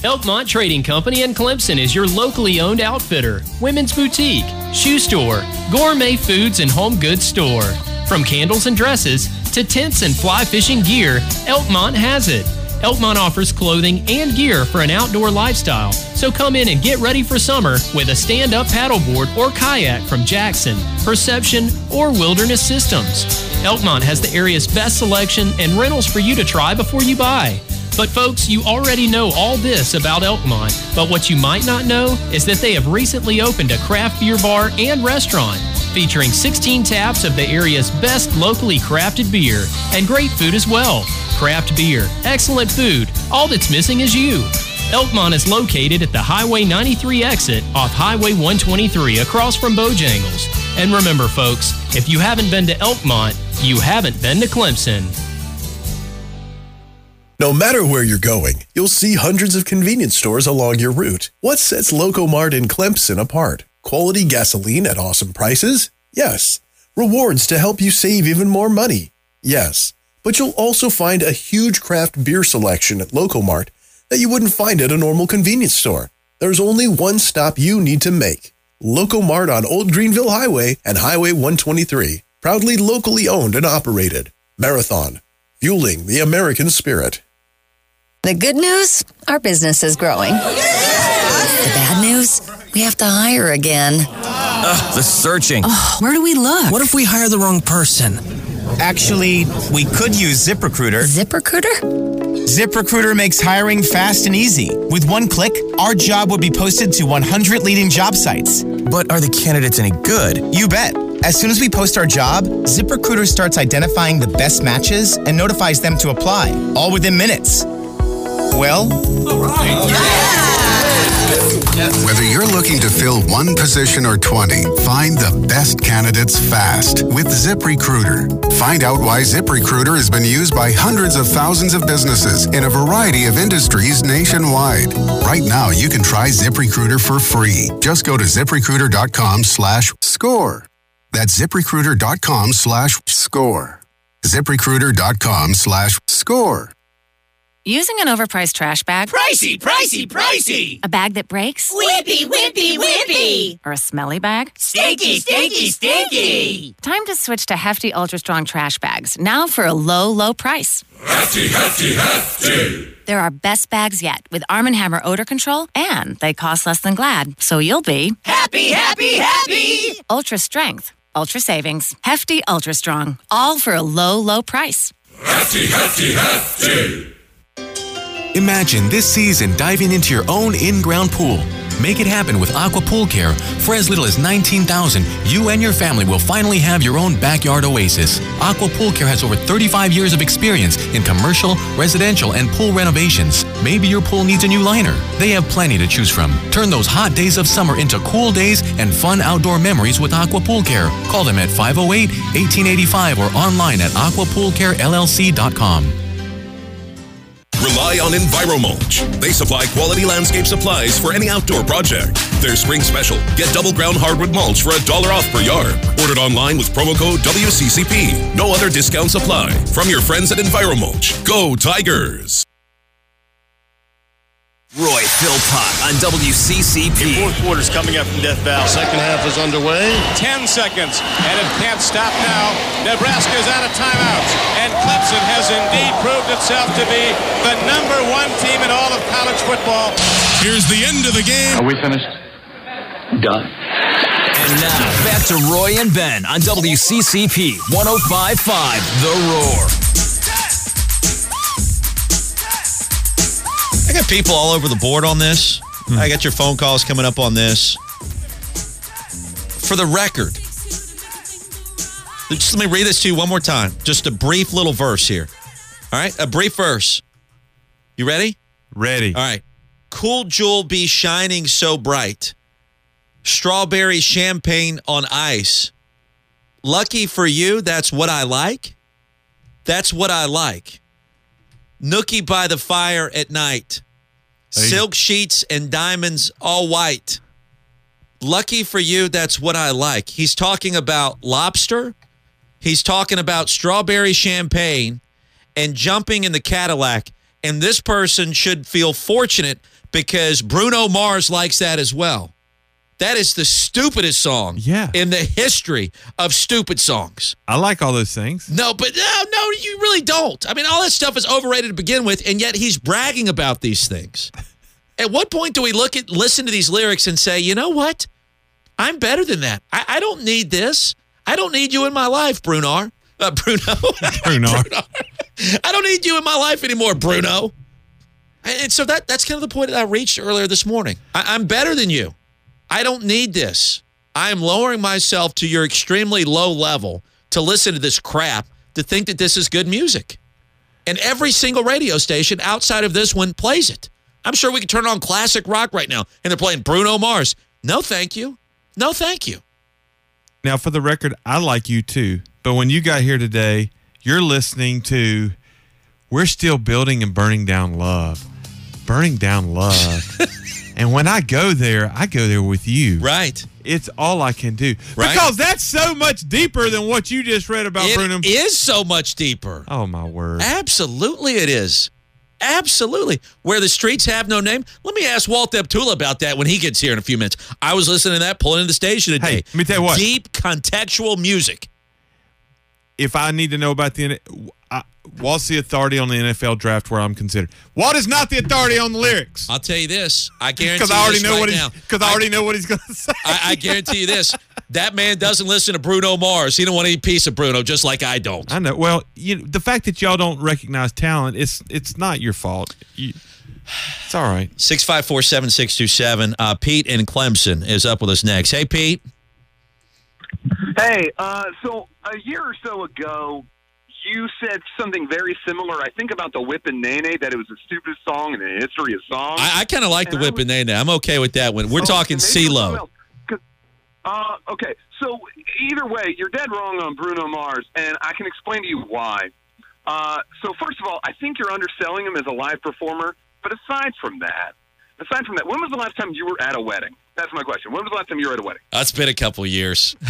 Elkmont Trading Company in Clemson is your locally owned outfitter, women's boutique, shoe store, gourmet foods and home goods store. From candles and dresses to tents and fly fishing gear, Elkmont has it. Elkmont offers clothing and gear for an outdoor lifestyle. So come in and get ready for summer with a stand up paddleboard or kayak from Jackson, Perception, or Wilderness Systems. Elkmont has the area's best selection and rentals for you to try before you buy. But folks, you already know all this about Elkmont, but what you might not know is that they have recently opened a craft beer bar and restaurant featuring 16 taps of the area's best locally crafted beer and great food as well. Craft beer, excellent food, all that's missing is you. Elkmont is located at the Highway 93 exit off Highway 123 across from Bojangles. And remember, folks, if you haven't been to Elkmont, you haven't been to Clemson. No matter where you're going, you'll see hundreds of convenience stores along your route. What sets Locomart in Clemson apart? Quality gasoline at awesome prices? Yes. Rewards to help you save even more money? Yes. But you'll also find a huge craft beer selection at Locomart that you wouldn't find at a normal convenience store. There's only one stop you need to make. Locomart on Old Greenville Highway and Highway 123. Proudly locally owned and operated. Marathon. Fueling the American spirit. The good news? Our business is growing. The bad news? We have to hire again. Ugh, the searching. where do we look? What if we hire the wrong person? Actually, we could use ZipRecruiter. ZipRecruiter? ZipRecruiter makes hiring fast and easy. With one click, our job would be posted to 100 leading job sites. But are the candidates any good? You bet. As soon as we post our job, ZipRecruiter starts identifying the best matches and notifies them to apply, all within minutes. Well, Whether you're looking to fill one position or 20, find the best candidates fast with ZipRecruiter. Find out why ZipRecruiter has been used by hundreds of thousands of businesses in a variety of industries nationwide. Right now, you can try ZipRecruiter for free. Just go to ziprecruiter.com slash score. That's ziprecruiter.com slash score. ziprecruiter.com slash score. Using an overpriced trash bag? Pricey, pricey, pricey! A bag that breaks? Whippy, whippy, whippy! Or a smelly bag? Stinky, stinky, stinky! Time to switch to Hefty Ultra Strong trash bags, now for a low, low price. Hefty, hefty, hefty! They're our best bags yet with Arm & Hammer odor control, and they cost less than Glad, so you'll be Happy, happy, happy! ultra strength, ultra savings, Hefty Ultra Strong, all for a low, low price. Hefty, hefty, hefty! Imagine this season diving into your own in ground pool, Make it happen with Aqua Pool Care. For as little as 19000 you and your family will finally have your own backyard oasis. Aqua Pool Care has over 35 years of experience in commercial, residential, and pool renovations. Maybe your pool needs a new liner. They have plenty to choose from. Turn those hot days of summer into cool days and fun outdoor memories with Aqua Pool Care. Call them at 508 1885 or online at aquapoolcarellc.com. Rely on EnviroMulch. They supply quality landscape supplies for any outdoor project. Their spring special. Get double ground hardwood mulch for a dollar off per yard. Ordered online with promo code WCCP. No other discounts apply. From your friends at EnviroMulch. Go Tigers! Roy Philpott on WCCP. Fourth quarter's coming up from Death Valley. Second half is underway. Ten seconds, and it can't stop now. Nebraska's out of timeouts, and Clemson has indeed proved itself to be the number one team in all of college football. Here's the end of the game. Are we finished? Done. And now, back to Roy and Ben on WCCP 1055 The Roar. Got people all over the board on this. Hmm. I got your phone calls coming up on this. For the record, just let me read this to you one more time. Just a brief little verse here. All right, a brief verse. You ready? Ready. All right. Cool jewel be shining so bright. Strawberry champagne on ice. Lucky for you, that's what I like. That's what I like. Nookie by the fire at night. Silk sheets and diamonds all white. Lucky for you, that's what I like. He's talking about lobster. He's talking about strawberry champagne and jumping in the Cadillac. And this person should feel fortunate because Bruno Mars likes that as well. That is the stupidest song Yeah. in the history of stupid songs. I like all those things. No, but no, no, you really don't. I mean, all that stuff is overrated to begin with, and yet he's bragging about these things. At what point do we look at listen to these lyrics and say, you know what? I'm better than that. I, I don't need this. I don't need you in my life, Bruno. Uh, Bruno. Bruno. I don't need you in my life anymore, Bruno. And and so that that's kind of the point that I reached earlier this morning. I, I'm better than you. I don't need this. I am lowering myself to your extremely low level to listen to this crap to think that this is good music. And every single radio station outside of this one plays it. I'm sure we could turn on classic rock right now and they're playing Bruno Mars. No, thank you. No, thank you. Now, for the record, I like you too. But when you got here today, you're listening to We're Still Building and Burning Down Love. Burning Down Love. and when I go there, I go there with you. Right. It's all I can do. Right. Because that's so much deeper than what you just read about It Bruno. is so much deeper. Oh, my word. Absolutely, it is. Absolutely. Where the streets have no name. Let me ask Walt Deptula about that when he gets here in a few minutes. I was listening to that pulling into the station today. Hey, let me tell you what. Deep contextual music. If I need to know about the. I, Walt's the authority on the NFL draft where I'm considered. Walt is not the authority on the lyrics. I'll tell you this. I guarantee Because I already this know right what he's. now. Because I already know what he's going to say. I, I guarantee you this. That man doesn't listen to Bruno Mars. He don't want any piece of Bruno, just like I don't. I know. Well, you know, the fact that y'all don't recognize talent, it's it's not your fault. You, it's all right. 654 7627. Uh, Pete in Clemson is up with us next. Hey, Pete. Hey, uh, so a year or so ago, you said something very similar. I think about the Whip and Nae Nae, that it was the stupidest song in the history of songs. I, I kind of like the whip and name. I'm okay with that one. We're Oh, talking CeeLo. someone else. 'Cause- Uh, okay, so either way, you're dead wrong on Bruno Mars, and I can explain to you why. Uh, so first of all, I think you're underselling him as a live performer. But aside from that, aside from that, when was the last time you were at a wedding? That's my question. When was the last time you were at a wedding? Uh, It's been a couple of years.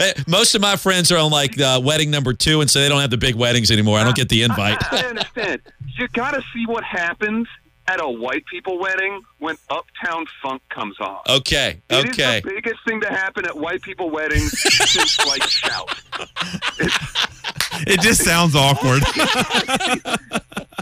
Eh, Most of my friends are on like uh, wedding number two, and so they don't have the big weddings anymore. I don't get the invite. I understand. You got to see what happens at a white people wedding when Uptown Funk comes on. Okay, It is okay. the biggest thing to happen at white people weddings since like shout. It just sounds awkward.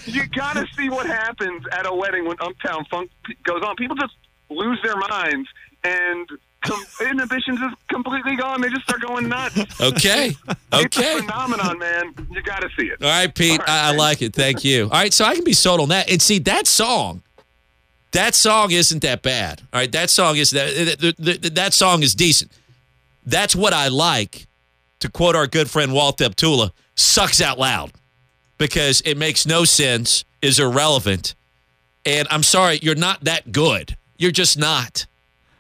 You got to see what happens at a wedding when Uptown Funk p- goes on. People just lose their minds and com- inhibitions is completely gone. They just start going nuts. Okay, okay. phenomenon, man. You got to see it. All right, Pete. I, I like it. Thank you. All right, so I can be sold on that. And see, that song, That song isn't that bad. All right, that song is that that, that, that song is decent. That's what I like. To quote our good friend Walt Deptula, sucks out loud because it makes no sense, is irrelevant, and I'm sorry, you're not that good. You're just not.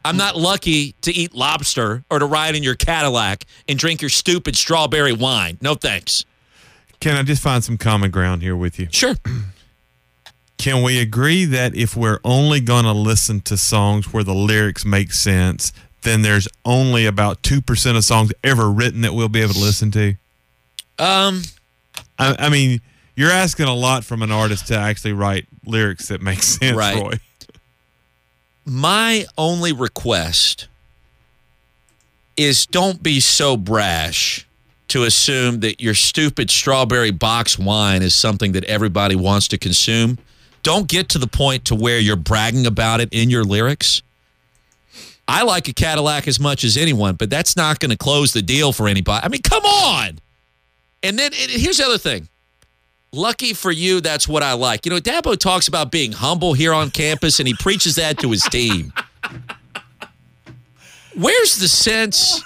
I'm not lucky to eat lobster or to ride in your Cadillac and drink your stupid strawberry wine. No thanks. Can I just find some common ground here with you? Sure. Can we agree that if we're only going to listen to songs where the lyrics make sense, then there's only about 2% of songs ever written that we'll be able to listen to? Um, I, I mean, you're asking a lot from an artist to actually write lyrics that make sense, Right. Roy. My only request is don't be so brash to assume that your stupid strawberry box wine is something that everybody wants to consume. Don't get to the point to where you're bragging about it in your lyrics. I like a Cadillac as much as anyone, but that's not going to close the deal for anybody. I mean, come on. And then here's the other thing. Lucky for you, that's what I like. You know, Dabo talks about being humble here on campus, and he preaches that to his team. Where's the sense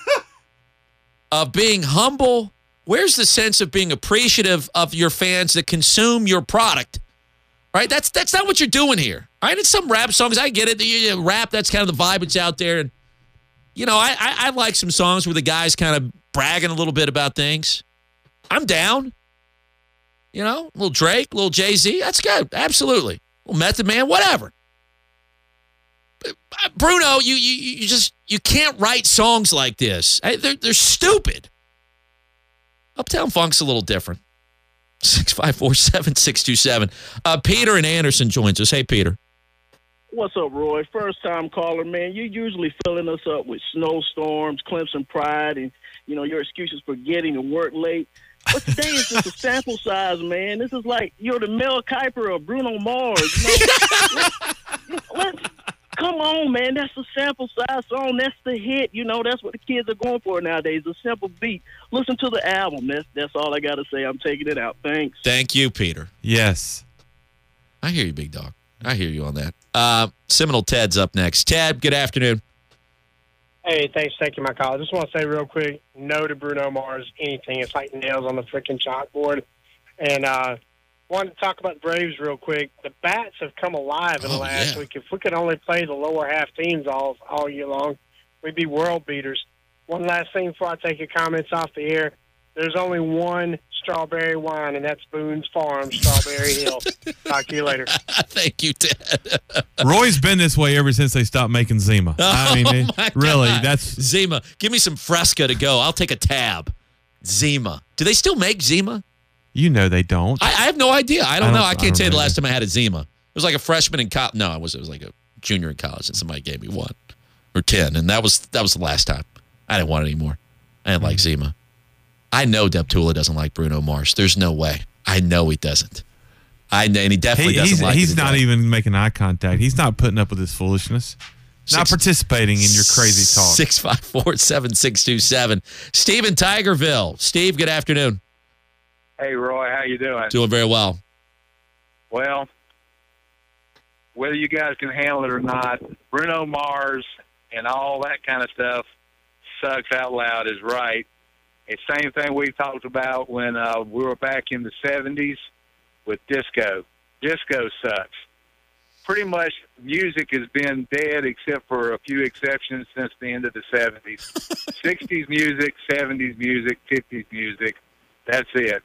of being humble? Where's the sense of being appreciative of your fans that consume your product? Right? That's that's not what you're doing here. All right, it's some rap songs. I get it. You rap, that's kind of the vibe it's out there. And you know, I, I I like some songs where the guys kind of bragging a little bit about things. I'm down. You know, little Drake, little Jay Z. That's good. Absolutely. Little Method Man, whatever. Uh, Bruno, you, you you just you can't write songs like this. They're they're stupid. Uptown Funk's a little different. Six five four seven six two seven. Uh, Peter and Anderson joins us. Hey, Peter. What's up, Roy? First time caller, man. You're usually filling us up with snowstorms, Clemson pride, and you know your excuses for getting to work late. But today is just a sample size, man. This is like you're the Mel Kiper of Bruno Mars. You know? let's, let's- come on, man. That's a sample size song. That's the hit. You know, that's what the kids are going for nowadays. A simple beat. Listen to the album. That's that's all I got to say. I'm taking it out. Thanks. Thank you, Peter. Yes. I hear you, big dog. I hear you on that. Uh, Seminole Ted's up next. Ted, good afternoon. Hey, thanks for taking my call. I just want to say real quick, no to Bruno Mars, anything. It's like nails on the freaking chalkboard. And uh wanted to talk about the Braves real quick. The bats have come alive in the Oh, last yeah. week. If we could only play the lower half teams all all year long, we'd be world beaters. One last thing before I take your comments off the air. There's only one strawberry wine, and that's Boone's Farm, Strawberry Hill. Talk to you later. Thank you, Ted. Roy's been this way ever since they stopped making Zima. I mean, Oh, it- my really, God. that's Zima. Give me some Fresca to go. I'll take a tab. Zima. Do they still make Zima? you know they don't. I, I have no idea. I don't, I don't- know. I I can't don't tell you the last time I had a Zima. It was like a freshman in college. No, it was. It was like a junior in college, and somebody gave me one or ten, and that was that was the last time. I didn't want it anymore. I didn't Hmm. like Zima. I know Deptula doesn't like Bruno Mars. There's no way. I know he doesn't. I know, and he definitely He- doesn't he's like. he's it not either. even making eye contact. He's not putting up with this foolishness. Not participating in your crazy talk. Six five four seven six two seven. Steve in Tigerville. Steve, good afternoon. Hey, Roy, how you doing? Doing very well. Well, whether you guys can handle it or not, Bruno Mars and all that kind of stuff sucks out loud is right. It's same thing we talked about when uh, we were back in the '70s with disco. Disco sucks. Pretty much, music has been dead except for a few exceptions since the end of the '70s. '60s music, '70s music, '50s music. That's it.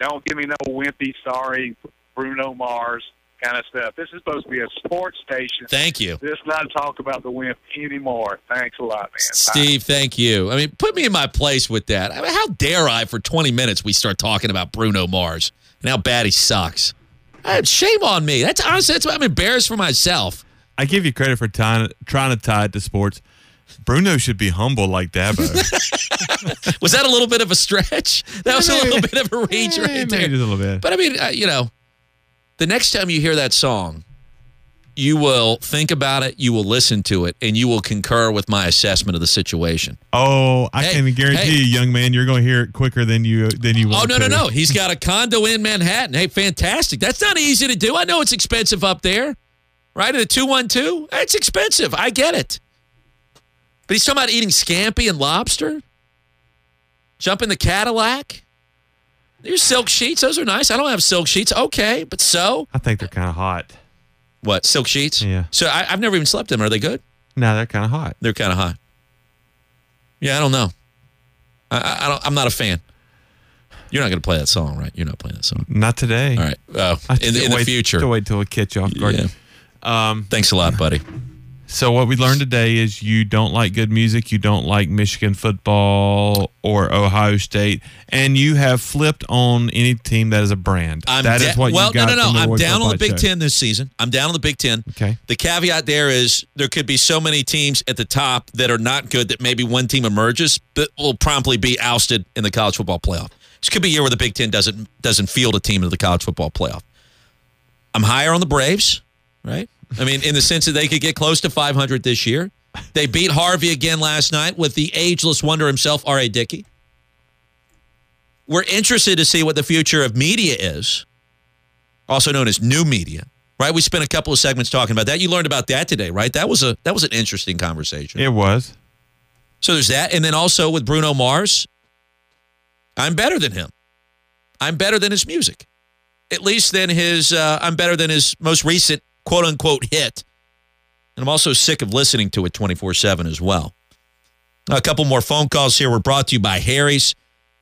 Don't give me no wimpy, sorry, Bruno Mars kind of stuff. This is supposed to be a sports station. Thank you. Let's not talk about the wimp anymore. Thanks a lot, man. Bye. Steve, thank you. I mean, put me in my place with that. I mean, how dare I, for 20 minutes, we start talking about Bruno Mars and how bad he sucks? Uh, shame on me. That's honestly, that's why I'm embarrassed for myself. I give you credit for tying, trying to tie it to sports. Bruno should be humble like Dabo. Was that a little bit of a stretch? That was a little bit of a reach right there. just a little bit. But I mean, uh, you know, the next time you hear that song, you will think about it, you will listen to it, and you will concur with my assessment of the situation. Oh, I Hey, can guarantee hey. you, young man, you're going to hear it quicker than you than you Oh no no to. no! He's got a condo in Manhattan. Hey, fantastic! That's not easy to do. I know it's expensive up there. right? At a 212, it's expensive. I get it. But he's talking about eating scampi and lobster, jump in the Cadillac. Your silk sheets, those are nice. I don't have silk sheets. Okay, but so? I think they're kind of hot. What, silk sheets? Yeah. So I, I've never even slept in them. Are they good? No, they're kind of hot. They're kind of hot. Yeah, I don't know. I, I, don't, I'm not a fan. You're not going to play that song, right? You're not playing that song. Not today. All right. Oh, in, the- in the wait, future. To wait till we catch you off guard. Yeah. Um, Thanks a lot, buddy. So what we learned today is you don't like good music, you don't like Michigan football or Ohio State, and you have flipped on any team that is a brand. I'm That is da- what well, you got. Well, no, no, no. I'm down on the Big show. Ten this season. I'm down on the Big Ten. Okay. The caveat there is there could be so many teams at the top that are not good that maybe one team emerges, but will promptly be ousted in the college football playoff. This could be a year where the Big Ten doesn't doesn't field a team into the college football playoff. I'm higher on the Braves, right? I mean, in the sense that they could get close to 500 this year. They beat Harvey again last night with the ageless wonder himself, R.A. Dickey. We're interested to see what the future of media is, also known as new media. Right? We spent a couple of segments talking about that. You learned about that today, right? That was a that was an interesting conversation. It was. So there's that, and then also with Bruno Mars, I'm better than him. I'm better than his music, at least than his. Uh, I'm better than his most recent quote unquote hit, and I'm also sick of listening to it 24 seven as well. A couple more phone calls here. We're brought to you by Harry's.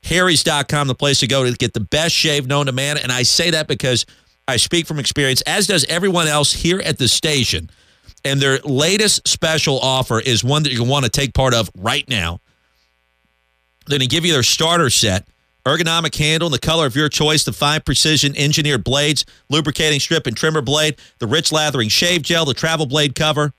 Harry's.com, the place to go to get the best shave known to man. And I say that because I speak from experience, as does everyone else here at the station. And their latest special offer is one that you want to take part of right now. They're going to give you their starter set, ergonomic handle in the color of your choice, the five precision engineered blades, lubricating strip and trimmer blade, the rich lathering shave gel, the travel blade cover.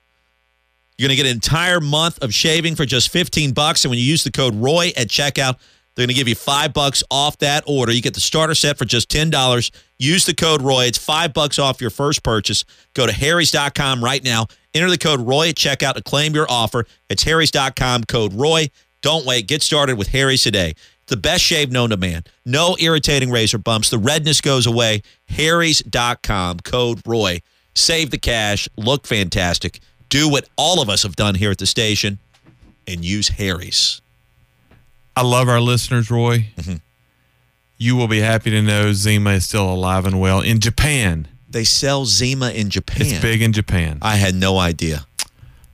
You're going to get an entire month of shaving for just 15 bucks. And when you use the code ROY at checkout, they're going to give you five bucks off that order. You get the starter set for just $10. Use the code ROY. It's five bucks off your first purchase. Go to harrys.com right now. Enter the code ROY at checkout to claim your offer. It's harrys.com, code ROY. Don't wait. Get started with Harry's today. The best shave known to man. No irritating razor bumps. The redness goes away. Harrys.com, code ROY. Save the cash. Look fantastic. Do what all of us have done here at the station and use Harry's. I love our listeners, Roy. Mm-hmm. You will be happy to know Zima is still alive and well in Japan. They sell Zima in Japan. It's big in Japan. I had no idea.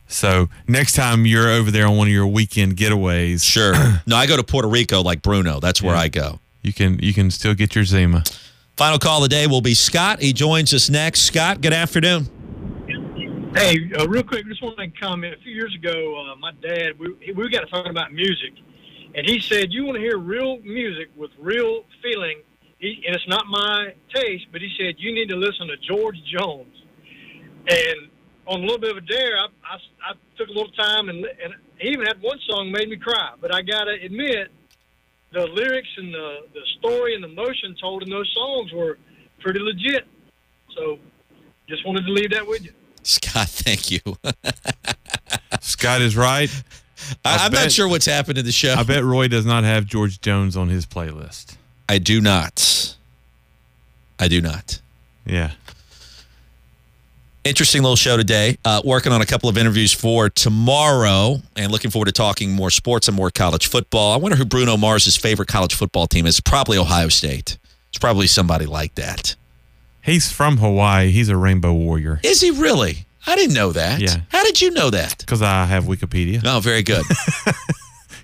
So next time you're over there on one of your weekend getaways, Sure. no, I go to Puerto Rico like Bruno. That's where Yeah. I go. you can you can still get your Zima. Final call of the day will be Scott. He joins us next. Scott, good afternoon. Hey, uh, real quick, just want to comment. A few years ago, uh, my dad, we, we got to talking about music, and he said, "You want to hear real music with real feeling." He, and it's not my taste, but he said you need to listen to George Jones. And on a little bit of a dare, I, I, I took a little time, and, and he even had one song made me cry. But I got to admit, the lyrics and the the story and the emotion told in those songs were pretty legit. So, just wanted to leave that with you. Scott, thank you. Scott is right. I, I'm not sure what's happened in the show. I bet Roy does not have George Jones on his playlist. I do not. I do not. Yeah. Interesting little show today. Uh, working on a couple of interviews for tomorrow and looking forward to talking more sports and more college football. I wonder who Bruno Mars' favorite college football team is. Probably Ohio State. It's probably somebody like that. He's from Hawaii. He's a Rainbow Warrior. Is he really? I didn't know that. Yeah. How did you know that? Because I have Wikipedia. Oh, very good.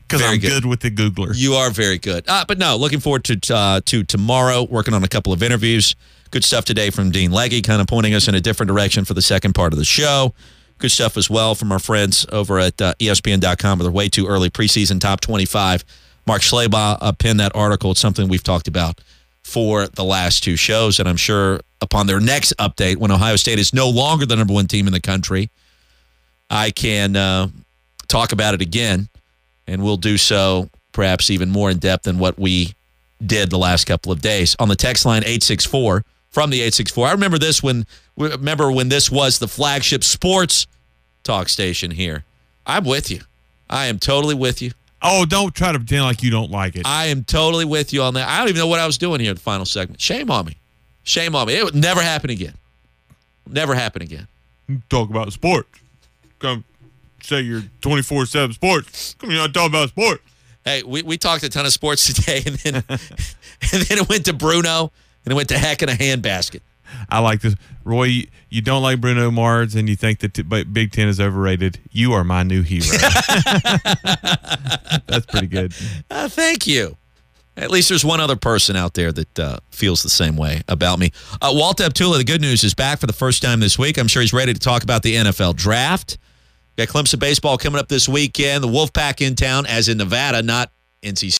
Because I'm good. good. with the Googler. You are very good. Uh, but no, looking forward to uh, to tomorrow. Working on a couple of interviews. Good stuff today from Dean Legge, kind of pointing us in a different direction for the second part of the show. Good stuff as well from our friends over at uh, ESPN.com with their way too early preseason top 25. Mark Schlabach uh, penned that article. It's something we've talked about for the last two shows, and I'm sure upon their next update, when Ohio State is no longer the number one team in the country, I can uh, talk about it again, and we'll do so perhaps even more in depth than what we did the last couple of days. On the text line 864 from the 864. I remember this when remember when this was the flagship sports talk station here. I'm with you. I am totally with you. Oh, don't try to pretend like you don't like it. I am totally with you on that. I don't even know what I was doing here in the final segment. Shame on me. Shame on me. It would never happen again. Never happen again. talk about sports. Come say you're 24 7 sports. Come here, not talk about sports. Hey, we, we talked a ton of sports today, and then and then it went to Bruno, and it went to heck in a handbasket. I like this. Roy, you, you don't like Bruno Mars and you think that t- Big Ten is overrated. You are my new hero. That's pretty good. Uh, thank you. At least there's one other person out there that uh, feels the same way about me. Uh, Walt Deptula, the good news, is back for the first time this week. I'm sure he's ready to talk about the NFL draft. Got Clemson baseball coming up this weekend. The Wolfpack in town, as in Nevada, not NC